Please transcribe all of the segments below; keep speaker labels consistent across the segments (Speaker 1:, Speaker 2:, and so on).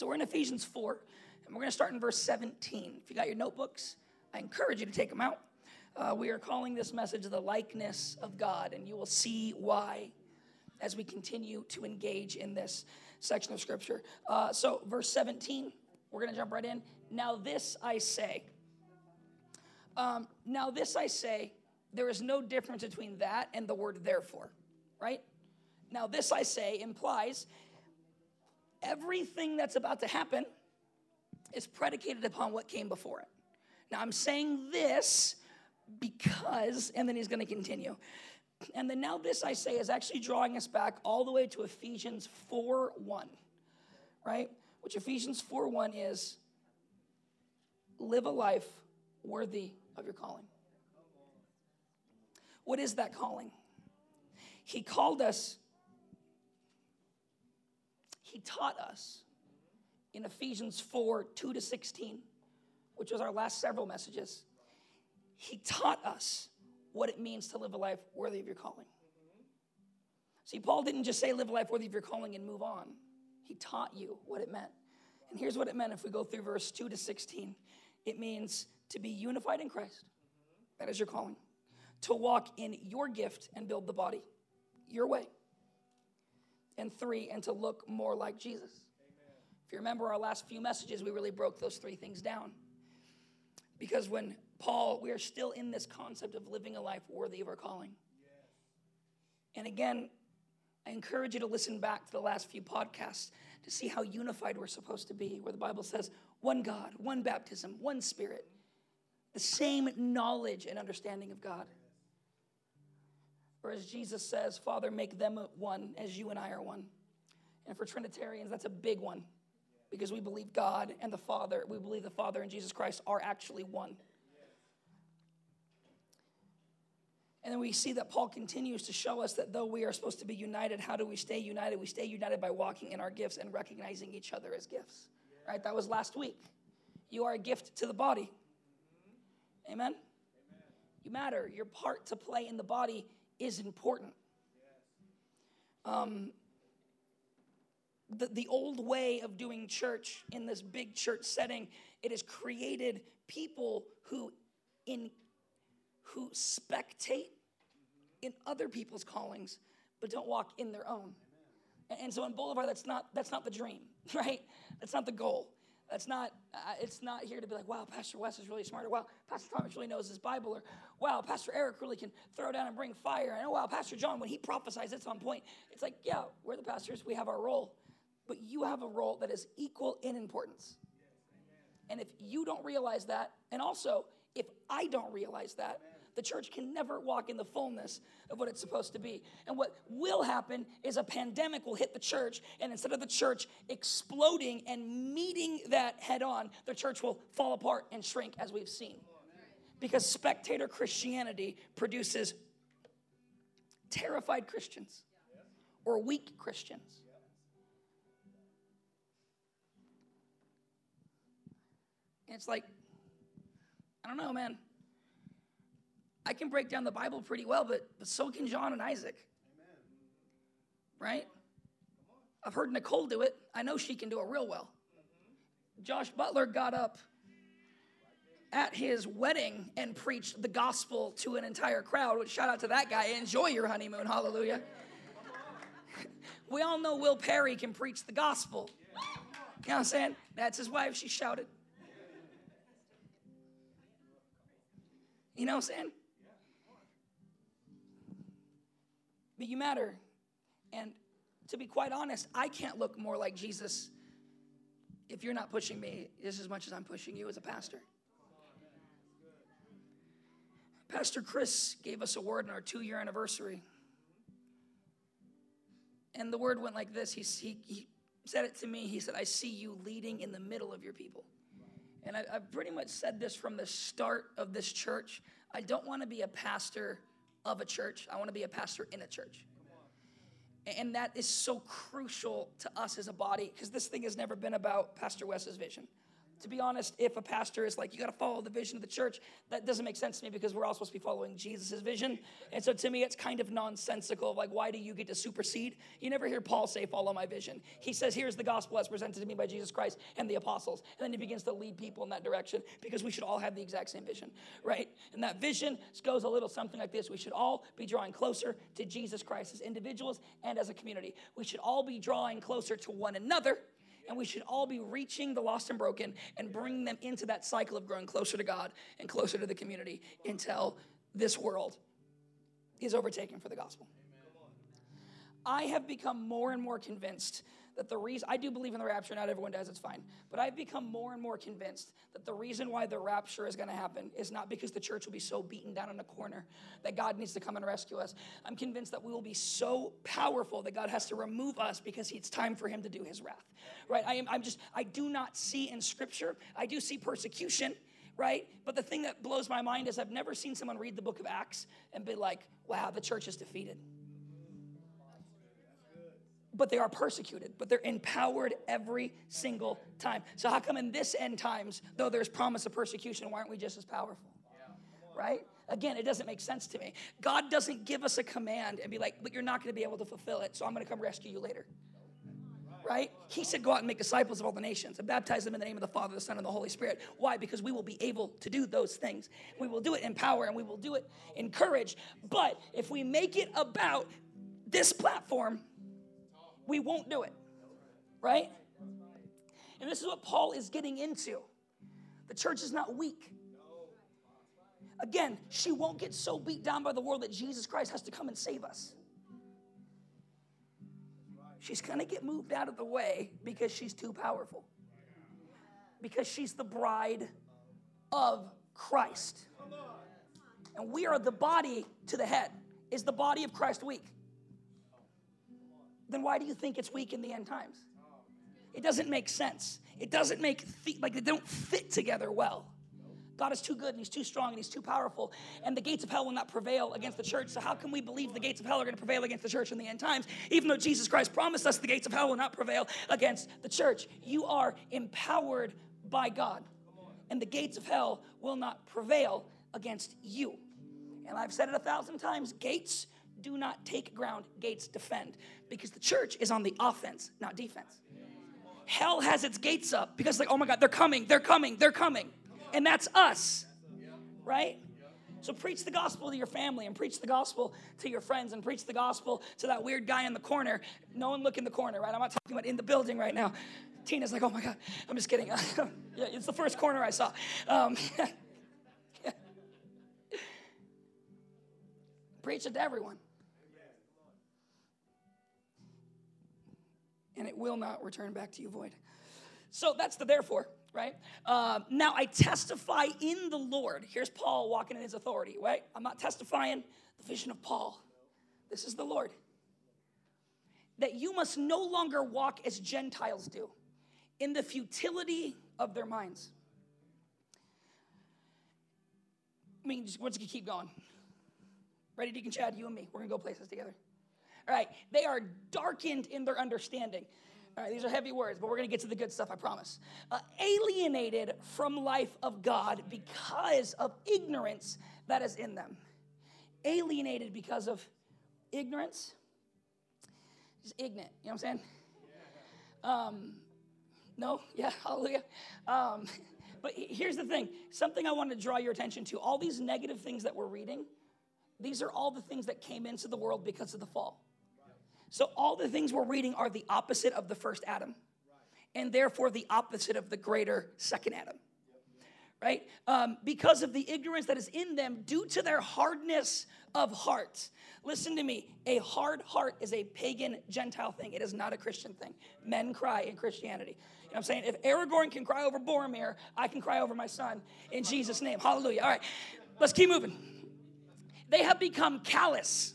Speaker 1: So we're in Ephesians 4, and we're going to start in verse 17. If you got your notebooks, I encourage you to take them out. Uh, we are calling this message the likeness of God, and you will see why as we continue to engage in this section of scripture. Uh, so, verse 17, we're going to jump right in. Now, this I say. Um, now, this I say, there is no difference between that and the word therefore, right? Now, this I say implies everything that's about to happen is predicated upon what came before it. Now, I'm saying this because, and then he's going to continue. And then now, this I say is actually drawing us back all the way to Ephesians 4 1, right? Which Ephesians 4 1 is live a life worthy of your calling. What is that calling? He called us, He taught us in Ephesians 4 2 to 16, which was our last several messages. He taught us what it means to live a life worthy of your calling. See, Paul didn't just say live a life worthy of your calling and move on. He taught you what it meant. And here's what it meant if we go through verse 2 to 16 it means to be unified in Christ. That is your calling. To walk in your gift and build the body your way. And three, and to look more like Jesus. Amen. If you remember our last few messages, we really broke those three things down. Because when Paul, we are still in this concept of living a life worthy of our calling. Yes. And again, I encourage you to listen back to the last few podcasts to see how unified we're supposed to be, where the Bible says one God, one baptism, one spirit, the same knowledge and understanding of God. Or as Jesus says, Father, make them one as you and I are one. And for Trinitarians, that's a big one because we believe God and the Father, we believe the Father and Jesus Christ are actually one. And then we see that Paul continues to show us that though we are supposed to be united, how do we stay united? We stay united by walking in our gifts and recognizing each other as gifts. Right? That was last week. You are a gift to the body. Amen? Amen? You matter. Your part to play in the body is important. Um, the, the old way of doing church in this big church setting, it has created people who in who spectate in other people's callings, but don't walk in their own. And so in Boulevard, that's not that's not the dream, right? That's not the goal. That's not. Uh, it's not here to be like, wow, Pastor Wes is really smart, or wow, Pastor Thomas really knows his Bible, or wow, Pastor Eric really can throw down and bring fire, and oh wow, Pastor John when he prophesies, it's on point. It's like, yeah, we're the pastors, we have our role, but you have a role that is equal in importance. And if you don't realize that, and also if I don't realize that, the church can never walk in the fullness of what it's supposed to be. And what will happen is a pandemic will hit the church, and instead of the church exploding and meeting that head on, the church will fall apart and shrink, as we've seen. Because spectator Christianity produces terrified Christians or weak Christians. And it's like, I don't know, man. I can break down the Bible pretty well, but, but so can John and Isaac. Amen. Right? I've heard Nicole do it. I know she can do it real well. Josh Butler got up at his wedding and preached the gospel to an entire crowd, which shout out to that guy. Enjoy your honeymoon. Hallelujah. we all know Will Perry can preach the gospel. You know what I'm saying? That's his wife. She shouted. You know what I'm saying? But you matter. And to be quite honest, I can't look more like Jesus if you're not pushing me just as much as I'm pushing you as a pastor. Pastor Chris gave us a word in our two year anniversary. And the word went like this he, he, he, said it to me. He said, I see you leading in the middle of your people. And I, I've pretty much said this from the start of this church. I don't want to be a pastor of a church. I want to be a pastor in a church. And that is so crucial to us as a body because this thing has never been about Pastor Wes's vision. To be honest, if a pastor is like, you got to follow the vision of the church, that doesn't make sense to me because we're all supposed to be following Jesus' vision. And so to me, it's kind of nonsensical. Like, why do you get to supersede? You never hear Paul say, follow my vision. He says, here's the gospel as presented to me by Jesus Christ and the apostles. And then he begins to lead people in that direction because we should all have the exact same vision, right? And that vision goes a little something like this. We should all be drawing closer to Jesus Christ as individuals and as a community. We should all be drawing closer to one another and we should all be reaching the lost and broken and bringing them into that cycle of growing closer to God and closer to the community until this world is overtaken for the gospel. I have become more and more convinced that the reason I do believe in the rapture, not everyone does, it's fine. But I've become more and more convinced that the reason why the rapture is going to happen is not because the church will be so beaten down in a corner that God needs to come and rescue us. I'm convinced that we will be so powerful that God has to remove us because it's time for Him to do His wrath. Right? I am. I'm just. I do not see in Scripture. I do see persecution right? But the thing that blows my mind is I've never seen someone read the book of Acts and be like, wow, the church is defeated but they are persecuted, but they're empowered every single time. So, how come in this end times, though there's promise of persecution, why aren't we just as powerful? Right? Again, it doesn't make sense to me. God doesn't give us a command and be like, but you're not going to be able to fulfill it, so I'm going to come rescue you later. Right? He said, Go out and make disciples of all the nations and baptize them in the name of the Father, the Son, and the Holy Spirit. Why? Because we will be able to do those things. We will do it in power and we will do it in courage. But if we make it about this platform, we won't do it. Right? And this is what Paul is getting into. The church is not weak. Again, she won't get so beat down by the world that Jesus Christ has to come and save us. She's going to get moved out of the way because she's too powerful. Because she's the bride of Christ. And we are the body to the head. Is the body of Christ weak? Then why do you think it's weak in the end times? It doesn't make sense. It doesn't make, th- like, they don't fit together well. God is too good and He's too strong and He's too powerful, and the gates of hell will not prevail against the church. So, how can we believe the gates of hell are going to prevail against the church in the end times, even though Jesus Christ promised us the gates of hell will not prevail against the church? You are empowered by God, and the gates of hell will not prevail against you. And I've said it a thousand times gates do not take ground, gates defend. Because the church is on the offense, not defense. Hell has its gates up because, like, oh my God, they're coming, they're coming, they're coming. And that's us, right? So preach the gospel to your family and preach the gospel to your friends and preach the gospel to that weird guy in the corner. No one look in the corner, right? I'm not talking about in the building right now. Tina's like, oh my God, I'm just kidding. yeah, it's the first corner I saw. Um, preach it to everyone. And it will not return back to you void. So that's the therefore, right? Uh, now I testify in the Lord. Here's Paul walking in his authority, right? I'm not testifying the vision of Paul. This is the Lord. That you must no longer walk as Gentiles do, in the futility of their minds. I mean, just, let's keep going. Ready, Deacon Chad? You and me. We're gonna go places together. Right, they are darkened in their understanding. All right, these are heavy words, but we're going to get to the good stuff, I promise. Uh, alienated from life of God because of ignorance that is in them. Alienated because of ignorance. Just ignorant, you know what I'm saying? Um, no? Yeah, hallelujah. Um, but here's the thing something I want to draw your attention to. All these negative things that we're reading, these are all the things that came into the world because of the fall. So all the things we're reading are the opposite of the first Adam, and therefore the opposite of the greater second Adam. Right? Um, because of the ignorance that is in them due to their hardness of heart. Listen to me. A hard heart is a pagan Gentile thing. It is not a Christian thing. Men cry in Christianity. You know what I'm saying? If Aragorn can cry over Boromir, I can cry over my son in Jesus' name. Hallelujah. All right, let's keep moving. They have become callous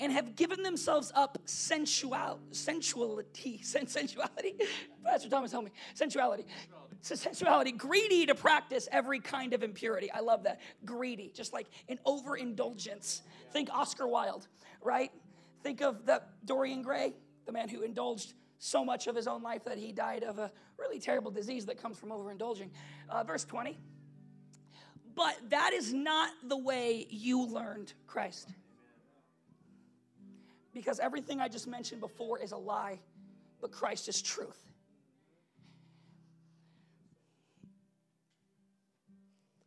Speaker 1: and have given themselves up sensual, sensuality, sensuality. Pastor Thomas, help me. Sensuality. Sensuality, greedy to practice every kind of impurity. I love that. Greedy, just like an overindulgence. Think Oscar Wilde, right? Think of that Dorian Gray, the man who indulged so much of his own life that he died of a really terrible disease that comes from overindulging. Uh, verse 20. But that is not the way you learned Christ. Because everything I just mentioned before is a lie, but Christ is truth.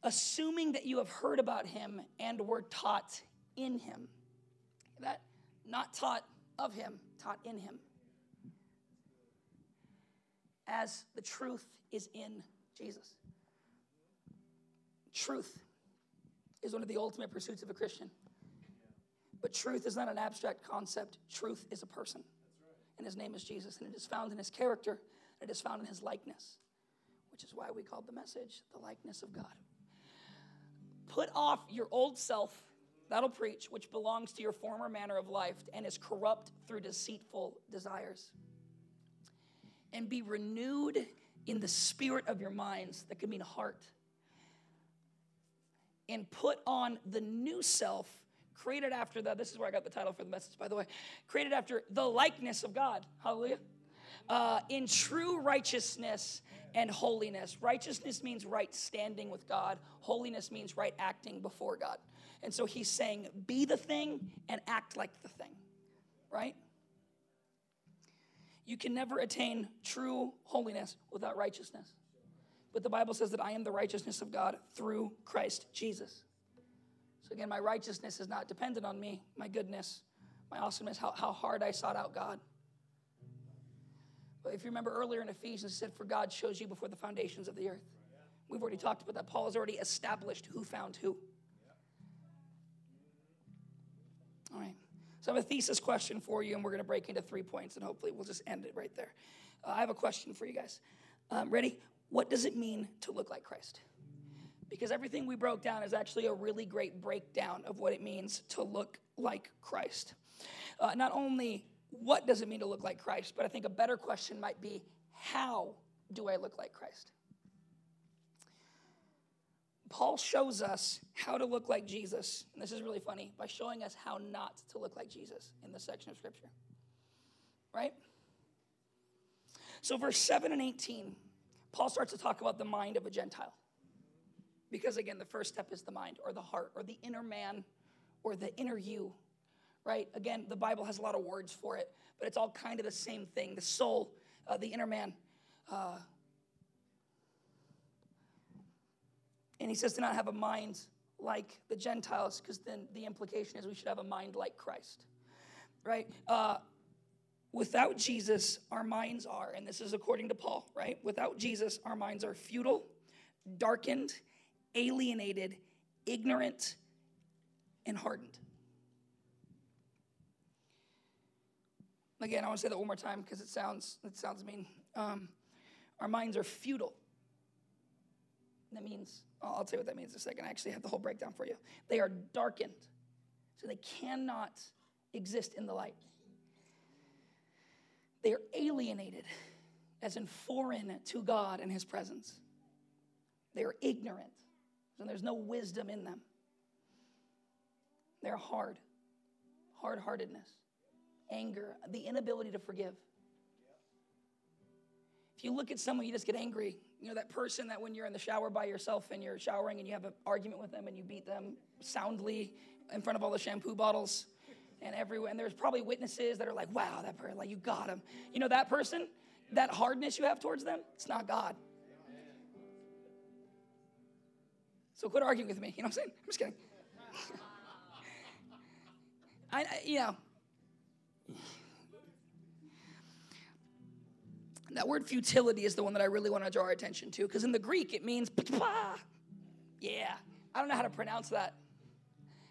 Speaker 1: Assuming that you have heard about him and were taught in him. That not taught of him, taught in him. As the truth is in Jesus. Truth is one of the ultimate pursuits of a Christian. But truth is not an abstract concept, truth is a person. And his name is Jesus, and it is found in his character, and it is found in his likeness, which is why we called the message the likeness of God. Put off your old self, that'll preach, which belongs to your former manner of life and is corrupt through deceitful desires. And be renewed in the spirit of your minds, that could mean heart. And put on the new self created after the, this is where I got the title for the message, by the way, created after the likeness of God. Hallelujah. Uh, in true righteousness and holiness. Righteousness means right standing with God, holiness means right acting before God. And so he's saying, be the thing and act like the thing, right? You can never attain true holiness without righteousness. But the Bible says that I am the righteousness of God through Christ Jesus. So again, my righteousness is not dependent on me, my goodness, my awesomeness, how, how hard I sought out God. But if you remember earlier in Ephesians, it said, For God shows you before the foundations of the earth. We've already talked about that. Paul has already established who found who. All right. So I have a thesis question for you, and we're going to break into three points, and hopefully we'll just end it right there. Uh, I have a question for you guys. Um, ready? What does it mean to look like Christ? Because everything we broke down is actually a really great breakdown of what it means to look like Christ. Uh, not only what does it mean to look like Christ, but I think a better question might be how do I look like Christ? Paul shows us how to look like Jesus, and this is really funny, by showing us how not to look like Jesus in this section of Scripture. Right? So, verse 7 and 18, Paul starts to talk about the mind of a Gentile. Because again, the first step is the mind or the heart or the inner man or the inner you, right? Again, the Bible has a lot of words for it, but it's all kind of the same thing the soul, uh, the inner man. Uh, and he says to not have a mind like the Gentiles, because then the implication is we should have a mind like Christ, right? Uh, without Jesus, our minds are, and this is according to Paul, right? Without Jesus, our minds are futile, darkened, alienated, ignorant, and hardened. Again, I want to say that one more time because it sounds it sounds mean. Um, our minds are futile. That means I'll tell you what that means in a second. I actually have the whole breakdown for you. They are darkened, so they cannot exist in the light. They are alienated, as in foreign to God and His presence. They are ignorant and there's no wisdom in them. They're hard, hard heartedness, anger, the inability to forgive. If you look at someone, you just get angry. You know, that person that when you're in the shower by yourself and you're showering and you have an argument with them and you beat them soundly in front of all the shampoo bottles and everywhere. And there's probably witnesses that are like, wow, that person, like, you got him. You know, that person, that hardness you have towards them, it's not God. So quit arguing with me. You know what I'm saying? I'm just kidding. I, I, you know, that word futility is the one that I really want to draw our attention to because in the Greek it means, yeah, I don't know how to pronounce that.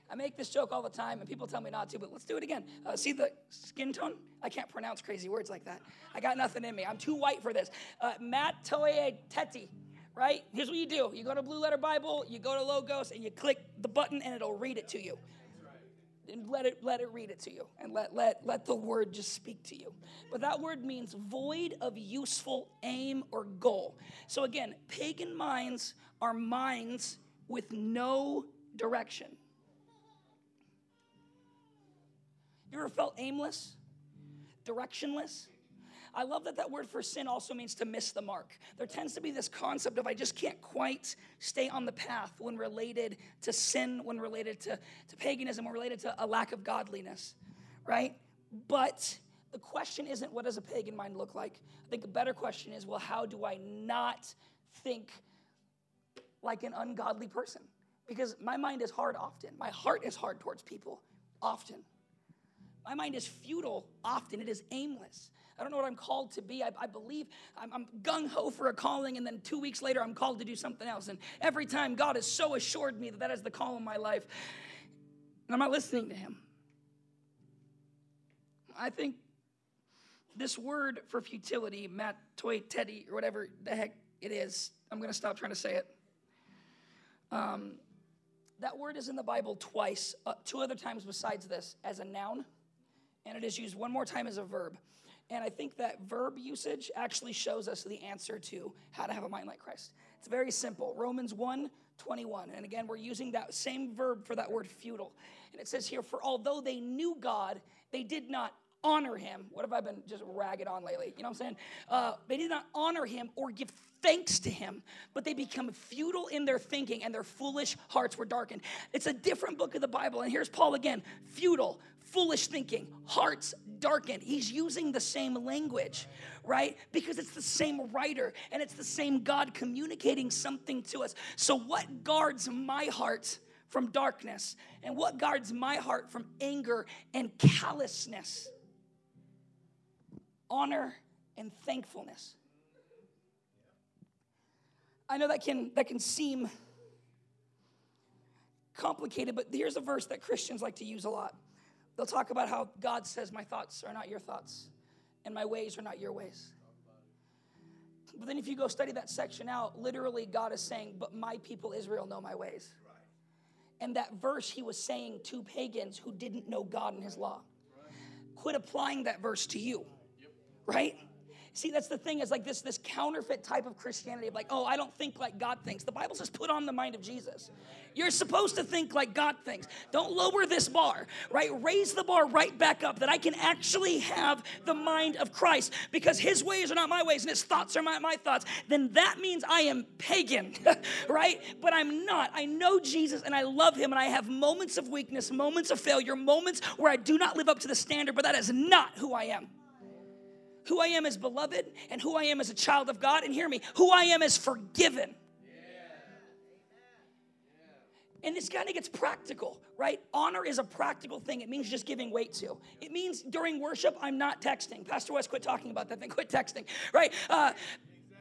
Speaker 1: I make this joke all the time and people tell me not to, but let's do it again. Uh, see the skin tone? I can't pronounce crazy words like that. I got nothing in me. I'm too white for this. Uh, teti right? Here's what you do you go to Blue Letter Bible, you go to Logos, and you click the button, and it'll read it to you. And let it let it read it to you, and let let let the word just speak to you. But that word means void of useful aim or goal. So again, pagan minds are minds with no direction. You ever felt aimless, directionless? I love that that word for sin also means to miss the mark. There tends to be this concept of I just can't quite stay on the path when related to sin, when related to, to paganism, when related to a lack of godliness, right? But the question isn't what does a pagan mind look like? I think a better question is well, how do I not think like an ungodly person? Because my mind is hard often. My heart is hard towards people often. My mind is futile often. It is aimless. I don't know what I'm called to be. I, I believe I'm, I'm gung ho for a calling, and then two weeks later, I'm called to do something else. And every time God has so assured me that that is the call in my life, and I'm not listening to Him. I think this word for futility, Matt Toy Teddy, or whatever the heck it is, I'm going to stop trying to say it. Um, that word is in the Bible twice, uh, two other times besides this, as a noun, and it is used one more time as a verb. And I think that verb usage actually shows us the answer to how to have a mind like Christ. It's very simple. Romans 1 21. And again, we're using that same verb for that word futile. And it says here, For although they knew God, they did not honor him. What have I been just ragged on lately? You know what I'm saying? Uh, they did not honor him or give thanks to him, but they become futile in their thinking and their foolish hearts were darkened. It's a different book of the Bible. And here's Paul again futile, foolish thinking, hearts darkened. He's using the same language, right? Because it's the same writer and it's the same God communicating something to us. So, what guards my heart? From darkness, and what guards my heart from anger and callousness? Honor, and thankfulness. I know that can, that can seem complicated, but here's a verse that Christians like to use a lot. They'll talk about how God says, My thoughts are not your thoughts, and my ways are not your ways. But then if you go study that section out, literally God is saying, But my people Israel know my ways. And that verse he was saying to pagans who didn't know God and his law. Quit applying that verse to you right? See, that's the thing is like this, this counterfeit type of Christianity of like, oh, I don't think like God thinks. The Bible says put on the mind of Jesus. You're supposed to think like God thinks. Don't lower this bar, right? Raise the bar right back up that I can actually have the mind of Christ because his ways are not my ways and his thoughts are not my thoughts. Then that means I am pagan, right? But I'm not. I know Jesus and I love him and I have moments of weakness, moments of failure, moments where I do not live up to the standard, but that is not who I am who I am as beloved and who I am as a child of God. And hear me, who I am as forgiven. And this kind of gets practical, right? Honor is a practical thing. It means just giving weight to. It means during worship, I'm not texting. Pastor Wes, quit talking about that thing. Quit texting, right? Uh,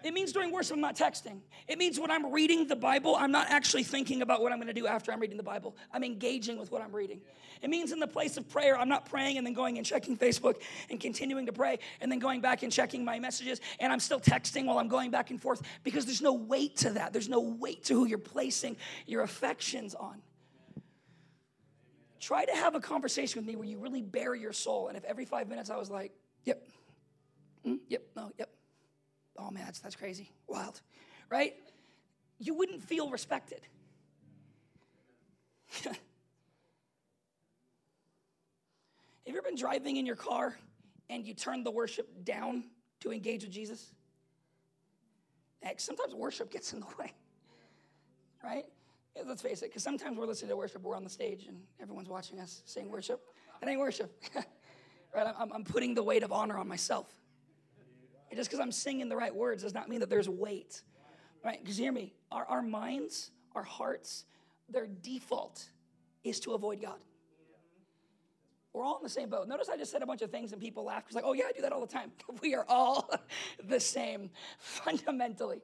Speaker 1: it means during worship, I'm not texting. It means when I'm reading the Bible, I'm not actually thinking about what I'm going to do after I'm reading the Bible. I'm engaging with what I'm reading. It means in the place of prayer, I'm not praying and then going and checking Facebook and continuing to pray and then going back and checking my messages and I'm still texting while I'm going back and forth because there's no weight to that. There's no weight to who you're placing your affections on. Try to have a conversation with me where you really bare your soul. And if every five minutes I was like, yep, mm, yep, no, yep, oh man, that's, that's crazy, wild, right? You wouldn't feel respected. Have you ever been driving in your car and you turn the worship down to engage with Jesus? Heck, sometimes worship gets in the way, right? Let's face it, because sometimes we're listening to worship, we're on the stage and everyone's watching us sing worship. It ain't worship, right? I'm, I'm putting the weight of honor on myself. Just because I'm singing the right words does not mean that there's weight, right? Because hear me, our, our minds, our hearts, their default is to avoid God. We're all in the same boat. Notice I just said a bunch of things and people laugh because, like, oh, yeah, I do that all the time. we are all the same fundamentally.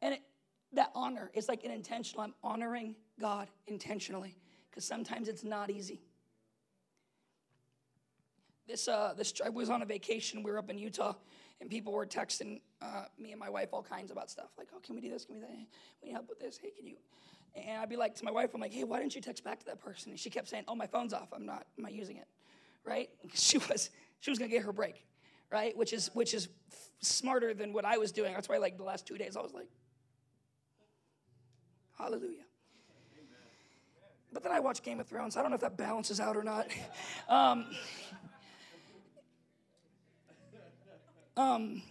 Speaker 1: And it, that honor is like an intentional, I'm honoring God intentionally because sometimes it's not easy. This, uh, this I was on a vacation. We were up in Utah and people were texting uh, me and my wife all kinds about stuff like, oh, can we do this? Can we that? We need help with this. Hey, can you? And I'd be like to my wife, I'm like, hey, why didn't you text back to that person? And she kept saying, oh, my phone's off. I'm not, I'm not using it, right? She was, she was gonna get her break, right? Which is, which is f- smarter than what I was doing. That's why, like the last two days, I was like, hallelujah. But then I watched Game of Thrones. I don't know if that balances out or not. Um, Um,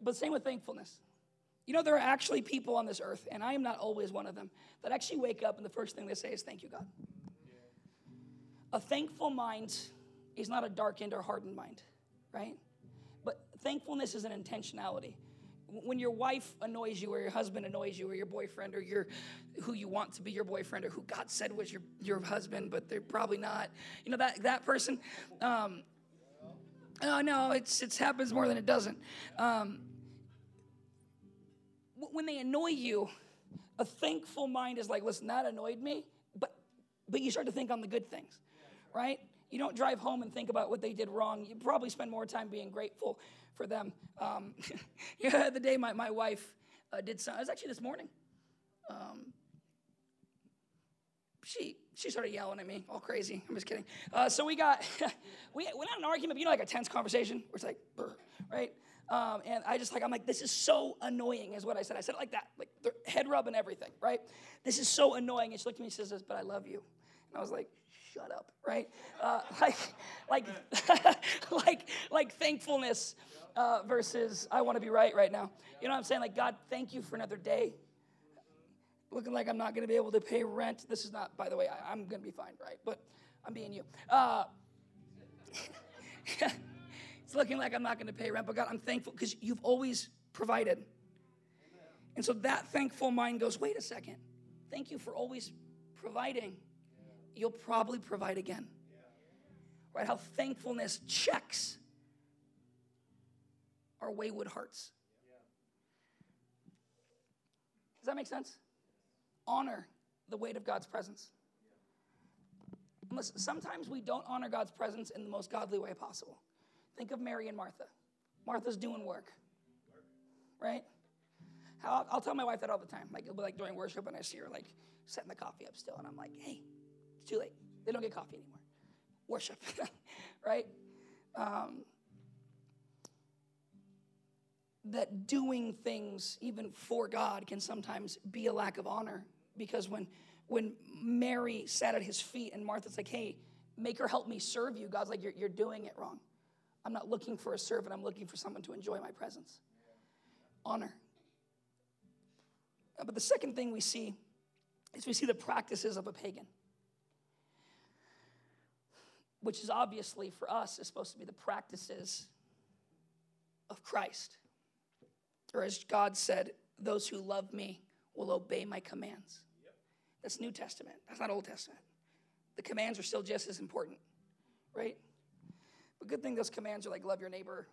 Speaker 1: but same with thankfulness. You know, there are actually people on this earth, and I am not always one of them, that actually wake up and the first thing they say is, Thank you, God. A thankful mind is not a darkened or hardened mind, right? But thankfulness is an intentionality. When your wife annoys you, or your husband annoys you, or your boyfriend, or your who you want to be your boyfriend, or who God said was your, your husband, but they're probably not. You know that that person. Um, oh no, it's it happens more than it doesn't. Um, when they annoy you, a thankful mind is like, listen, that annoyed me, but but you start to think on the good things, right? You don't drive home and think about what they did wrong. You probably spend more time being grateful for them. Um, yeah, the day my, my wife uh, did something, it was actually this morning. Um, she she started yelling at me, all crazy. I'm just kidding. Uh, so we got we went out an argument, but you know, like a tense conversation where it's like, right? Um, and I just like, I'm like, this is so annoying, is what I said. I said it like that, like the head rub and everything, right? This is so annoying. And she looked at me and says, but I love you. And I was like, shut up, right? Uh, like, like, like, like thankfulness uh, versus I want to be right right now. You know what I'm saying? Like, God, thank you for another day. Looking like I'm not going to be able to pay rent. This is not, by the way, I, am going to be fine, right? But I'm being you. Uh, it's looking like I'm not going to pay rent, but God, I'm thankful because you've always provided. And so that thankful mind goes, wait a second. Thank you for always providing you'll probably provide again. Right? How thankfulness checks our wayward hearts. Does that make sense? Honor the weight of God's presence. Sometimes we don't honor God's presence in the most godly way possible. Think of Mary and Martha. Martha's doing work, right? How, I'll tell my wife that all the time. Like, it'll be like during worship, and I see her like setting the coffee up still, and I'm like, hey, it's too late. They don't get coffee anymore. Worship, right? Um, that doing things even for God can sometimes be a lack of honor because when when Mary sat at his feet and Martha's like, "Hey, make her help me serve you," God's like, "You're, you're doing it wrong. I'm not looking for a servant. I'm looking for someone to enjoy my presence." Honor. Uh, but the second thing we see is we see the practices of a pagan which is obviously for us is supposed to be the practices of Christ. Or as God said, those who love me will obey my commands. That's New Testament. That's not Old Testament. The commands are still just as important, right? But good thing those commands are like love your neighbor,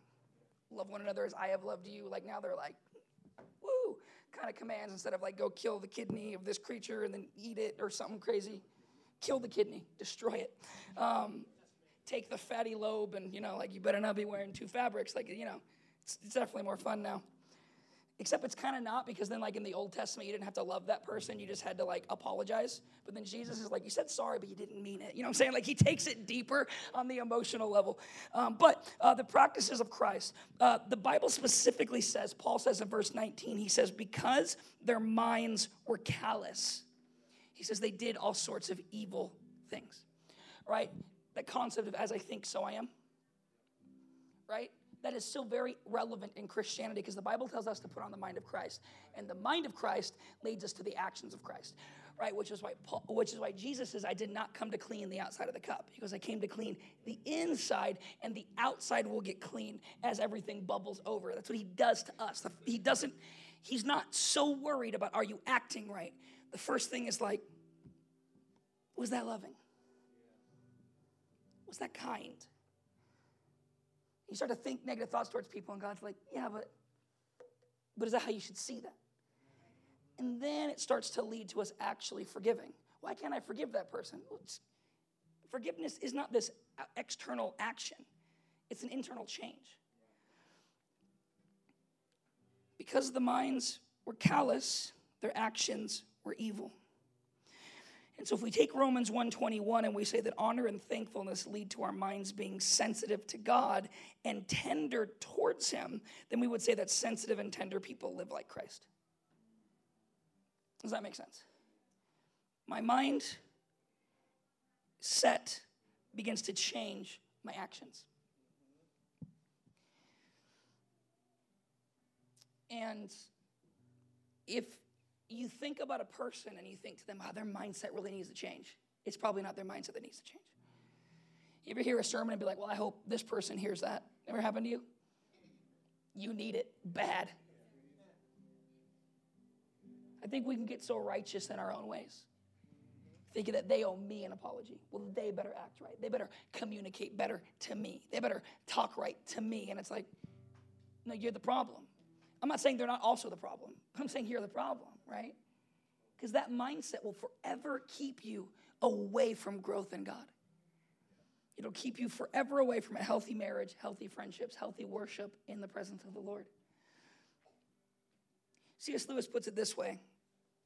Speaker 1: love one another as I have loved you. Like now they're like, woo, kind of commands instead of like go kill the kidney of this creature and then eat it or something crazy. Kill the kidney, destroy it. Um, take the fatty lobe and, you know, like you better not be wearing two fabrics. Like, you know, it's, it's definitely more fun now. Except it's kind of not because then, like in the Old Testament, you didn't have to love that person. You just had to like apologize. But then Jesus is like, you said sorry, but you didn't mean it. You know what I'm saying? Like he takes it deeper on the emotional level. Um, but uh, the practices of Christ, uh, the Bible specifically says, Paul says in verse 19, he says, because their minds were callous, he says they did all sorts of evil things, right? that concept of as I think, so I am, right? That is still very relevant in Christianity because the Bible tells us to put on the mind of Christ. And the mind of Christ leads us to the actions of Christ, right? Which is why, Paul, which is why Jesus says, I did not come to clean the outside of the cup. because I came to clean the inside, and the outside will get clean as everything bubbles over. That's what he does to us. He doesn't, he's not so worried about are you acting right. The first thing is like, was that loving? Was that kind? You start to think negative thoughts towards people, and God's like, yeah, but, but is that how you should see that? And then it starts to lead to us actually forgiving. Why can't I forgive that person? Forgiveness is not this uh, external action, it's an internal change. Because the minds were callous, their actions were evil. And so if we take Romans 121 and we say that honor and thankfulness lead to our minds being sensitive to God and tender towards him, then we would say that sensitive and tender people live like Christ. Does that make sense? My mind set begins to change my actions. And if you think about a person and you think to them, oh, their mindset really needs to change, it's probably not their mindset that needs to change. You ever hear a sermon and be like, well, I hope this person hears that? Ever happened to you? You need it bad. I think we can get so righteous in our own ways, thinking that they owe me an apology. Well, they better act right. They better communicate better to me. They better talk right to me. And it's like, no, you're the problem. I'm not saying they're not also the problem. I'm saying here are the problem, right? Because that mindset will forever keep you away from growth in God. It'll keep you forever away from a healthy marriage, healthy friendships, healthy worship in the presence of the Lord. C.S. Lewis puts it this way,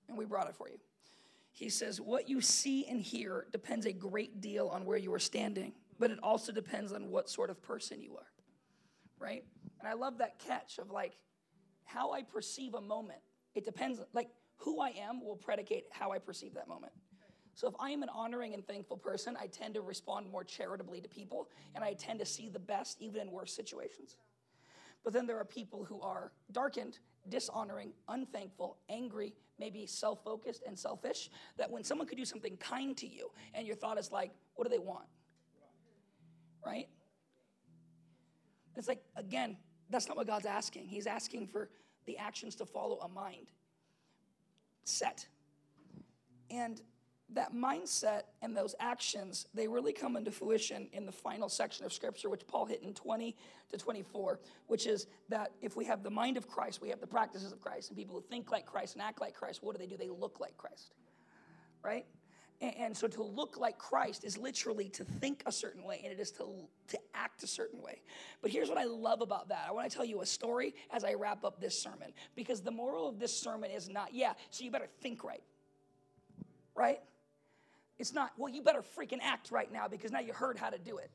Speaker 1: and we brought it for you. He says, What you see and hear depends a great deal on where you are standing, but it also depends on what sort of person you are, right? And I love that catch of like how I perceive a moment. It depends, like who I am will predicate how I perceive that moment. So if I am an honoring and thankful person, I tend to respond more charitably to people, and I tend to see the best even in worse situations. But then there are people who are darkened, dishonoring, unthankful, angry, maybe self focused and selfish, that when someone could do something kind to you, and your thought is like, what do they want? Right? It's like, again, that's not what God's asking. He's asking for the actions to follow a mind set. And that mindset and those actions, they really come into fruition in the final section of Scripture, which Paul hit in 20 to 24, which is that if we have the mind of Christ, we have the practices of Christ, and people who think like Christ and act like Christ, what do they do? They look like Christ, right? And, so to look like Christ is literally to think a certain way, and it is to, to act a certain way. But here's what I love about that. I want to tell you a story as I wrap up this sermon, because the moral of this sermon is not, yeah, so you better think right, right? It's not, well, you better freaking act right now because now you heard how to do it.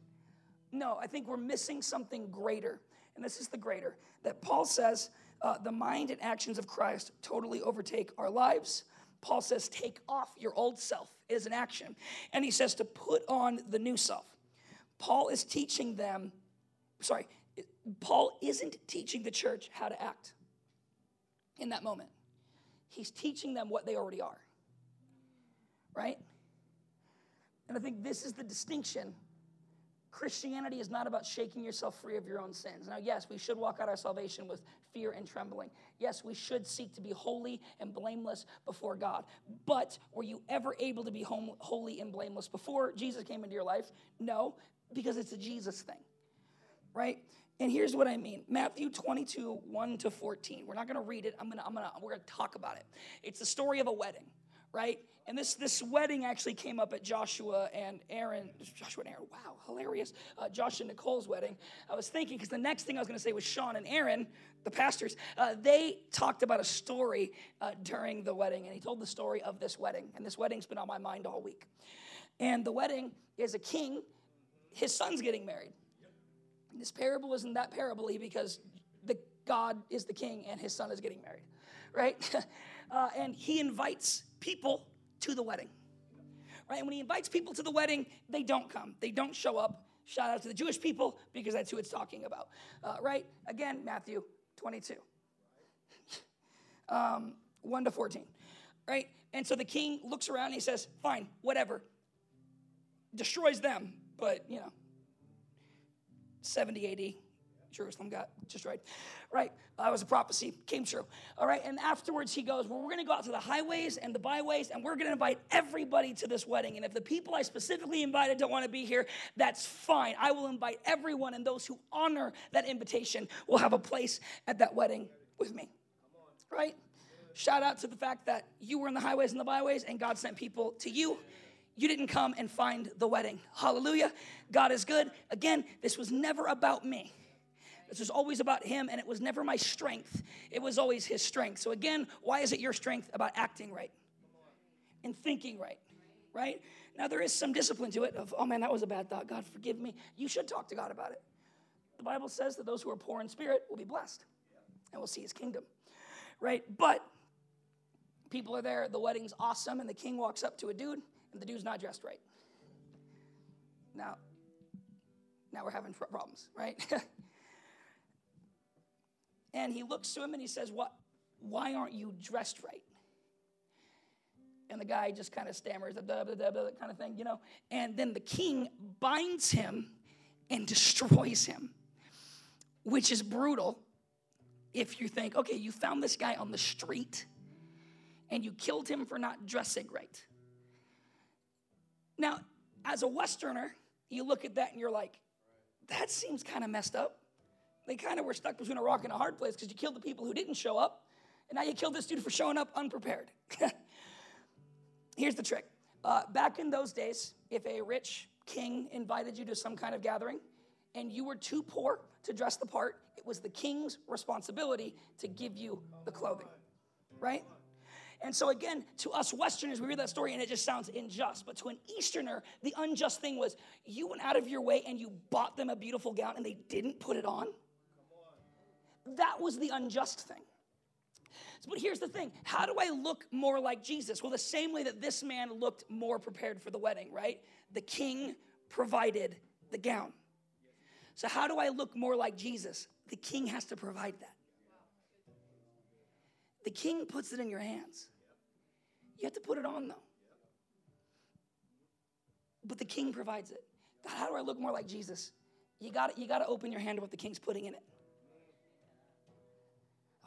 Speaker 1: No, I think we're missing something greater. And this is the greater that Paul says uh, the mind and actions of Christ totally overtake our lives. Paul says, take off your old self is an action. And he says to put on the new self. Paul is teaching them, sorry, Paul isn't teaching the church how to act in that moment. He's teaching them what they already are, right? And I think this is the distinction. Christianity is not about shaking yourself free of your own sins. Now, yes, we should walk out our salvation with fear and trembling. Yes, we should seek to be holy and blameless before God. But were you ever able to be holy and blameless before Jesus came into your life? No, because it's a Jesus thing, right? And here's what I mean Matthew 22, 1 to 14. We're not going to read it. I'm going to, I'm going to, we're going to talk about it. It's the story of a wedding, right? And this, this wedding actually came up at Joshua and Aaron, Joshua and Aaron, wow, hilarious. Uh, Josh and Nicole's wedding. I was thinking, because the next thing I was going to say was Sean and Aaron, the pastors, uh, they talked about a story uh, during the wedding. And he told the story of this wedding. And this wedding's been on my mind all week. And the wedding is a king, his son's getting married. And this parable isn't that parable because the God is the king and his son is getting married, right? Uh, and he invites people to the wedding. Right? And when he invites people to the wedding, they don't come. They don't show up. Shout out to the Jewish people because that's who it's talking about. Uh, right? Again, Matthew 22. um, 1 to 14. Right? And so the king looks around and he says, Fine, whatever. Destroys them, but, you know, 70 AD, Jerusalem got destroyed. Right? That was a prophecy, came true. All right, and afterwards he goes, Well, we're gonna go out to the highways and the byways, and we're gonna invite everybody to this wedding. And if the people I specifically invited don't wanna be here, that's fine. I will invite everyone, and those who honor that invitation will have a place at that wedding with me. Right? Shout out to the fact that you were in the highways and the byways, and God sent people to you you didn't come and find the wedding. Hallelujah. God is good. Again, this was never about me. This was always about him, and it was never my strength. It was always his strength. So, again, why is it your strength about acting right and thinking right? Right? Now, there is some discipline to it of, oh man, that was a bad thought. God, forgive me. You should talk to God about it. The Bible says that those who are poor in spirit will be blessed and will see his kingdom. Right? But people are there, the wedding's awesome, and the king walks up to a dude, and the dude's not dressed right. Now, now we're having problems, right? And he looks to him and he says, What? Why aren't you dressed right? And the guy just kind of stammers, blah, blah, blah, blah, kind of thing, you know. And then the king binds him and destroys him, which is brutal if you think, okay, you found this guy on the street and you killed him for not dressing right. Now, as a Westerner, you look at that and you're like, that seems kind of messed up. They kind of were stuck between a rock and a hard place because you killed the people who didn't show up, and now you killed this dude for showing up unprepared. Here's the trick. Uh, back in those days, if a rich king invited you to some kind of gathering and you were too poor to dress the part, it was the king's responsibility to give you the clothing, right? And so, again, to us Westerners, we read that story and it just sounds unjust. But to an Easterner, the unjust thing was you went out of your way and you bought them a beautiful gown and they didn't put it on. That was the unjust thing. But here's the thing how do I look more like Jesus? Well, the same way that this man looked more prepared for the wedding, right? The king provided the gown. So, how do I look more like Jesus? The king has to provide that. The king puts it in your hands. You have to put it on, though. But the king provides it. How do I look more like Jesus? You got you got to open your hand to what the king's putting in it.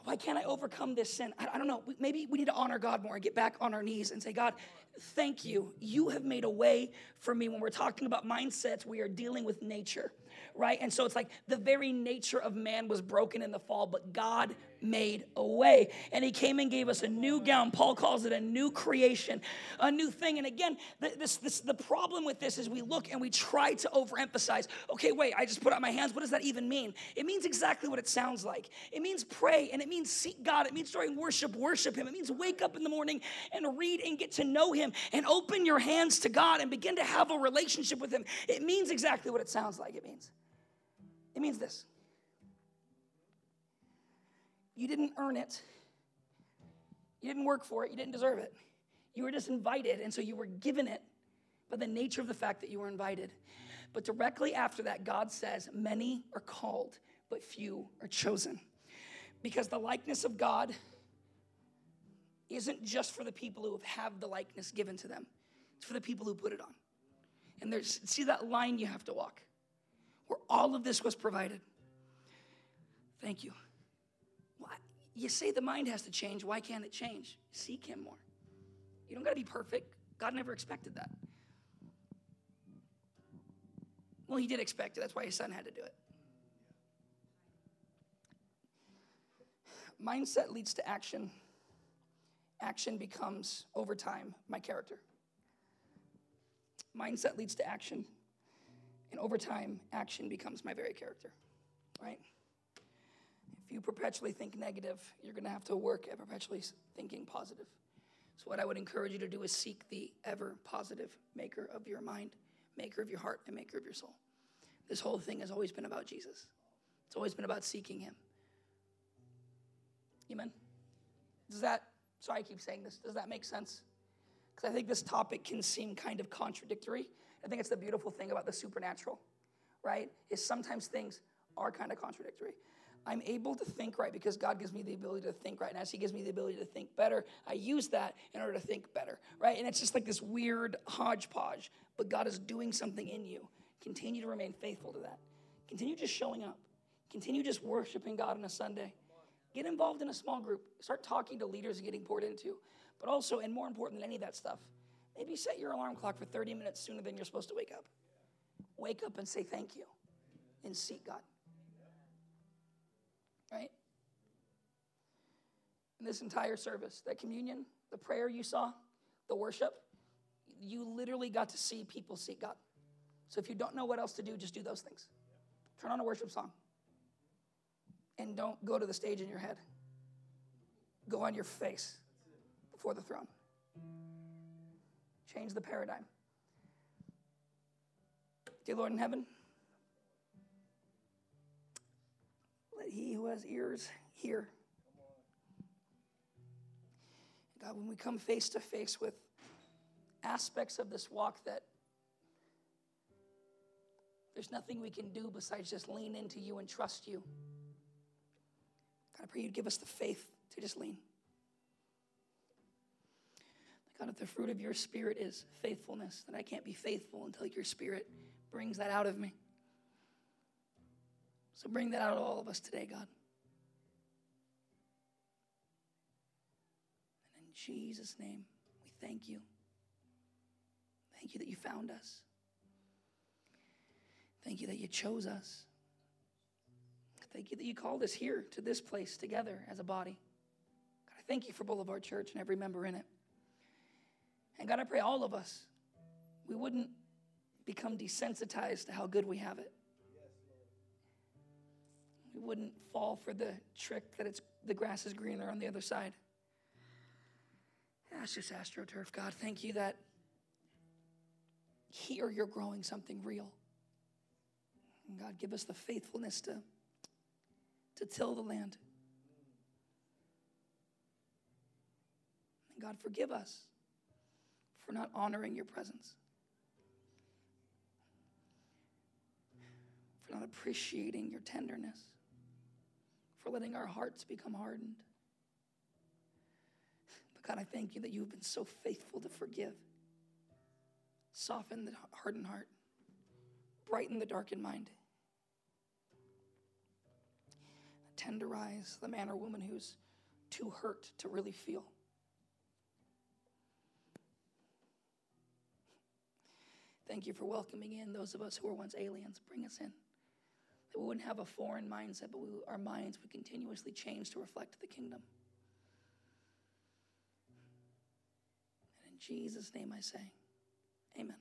Speaker 1: Why can't I overcome this sin? I, I don't know. Maybe we need to honor God more and get back on our knees and say, God, thank you. You have made a way for me. When we're talking about mindsets, we are dealing with nature, right? And so it's like the very nature of man was broken in the fall, but God made a way. And he came and gave us a new gown. Paul calls it a new creation, a new thing. And again, this, this, the problem with this is we look and we try to overemphasize, okay, wait, I just put out my hands. What does that even mean? It means exactly what it sounds like. It means pray and it means seek God. It means during worship, worship him. It means wake up in the morning and read and get to know him and open your hands to God and begin to have a relationship with him. It means exactly what it sounds like it means. It means this. You didn't earn it. You didn't work for it. You didn't deserve it. You were just invited, and so you were given it by the nature of the fact that you were invited. But directly after that, God says, Many are called, but few are chosen. Because the likeness of God isn't just for the people who have the likeness given to them, it's for the people who put it on. And there's, see that line you have to walk where all of this was provided. Thank you. You say the mind has to change. Why can't it change? Seek Him more. You don't got to be perfect. God never expected that. Well, He did expect it. That's why His Son had to do it. Mindset leads to action. Action becomes, over time, my character. Mindset leads to action. And over time, action becomes my very character, right? You perpetually think negative, you're going to have to work at perpetually thinking positive. So, what I would encourage you to do is seek the ever positive maker of your mind, maker of your heart, and maker of your soul. This whole thing has always been about Jesus, it's always been about seeking Him. Amen? Does that, sorry, I keep saying this, does that make sense? Because I think this topic can seem kind of contradictory. I think it's the beautiful thing about the supernatural, right? Is sometimes things are kind of contradictory. I'm able to think right because God gives me the ability to think right. And as He gives me the ability to think better, I use that in order to think better, right? And it's just like this weird hodgepodge, but God is doing something in you. Continue to remain faithful to that. Continue just showing up. Continue just worshiping God on a Sunday. Get involved in a small group. Start talking to leaders and getting poured into. But also, and more important than any of that stuff, maybe set your alarm clock for 30 minutes sooner than you're supposed to wake up. Wake up and say thank you and seek God right? In this entire service, that communion, the prayer you saw, the worship, you literally got to see people seek God. So if you don't know what else to do, just do those things. Turn on a worship song. And don't go to the stage in your head. Go on your face before the throne. Change the paradigm. Dear Lord in heaven, he who has ears hear. God, when we come face to face with aspects of this walk that there's nothing we can do besides just lean into you and trust you. God, I pray you'd give us the faith to just lean. God, if the fruit of your spirit is faithfulness, then I can't be faithful until your spirit brings that out of me. So bring that out of all of us today, God. And in Jesus' name, we thank you. Thank you that you found us. Thank you that you chose us. Thank you that you called us here to this place together as a body. God, I thank you for Boulevard Church and every member in it. And God, I pray all of us, we wouldn't become desensitized to how good we have it. We wouldn't fall for the trick that it's the grass is greener on the other side. That's just astroturf. God, thank you that here you're growing something real. And God, give us the faithfulness to, to till the land. And God, forgive us for not honoring your presence, for not appreciating your tenderness, for letting our hearts become hardened. But God, I thank you that you've been so faithful to forgive, soften the hardened heart, brighten the darkened mind. Tenderize the man or woman who's too hurt to really feel. Thank you for welcoming in those of us who were once aliens. Bring us in. That we wouldn't have a foreign mindset, but we, our minds would continuously change to reflect the kingdom. And in Jesus' name I say, Amen.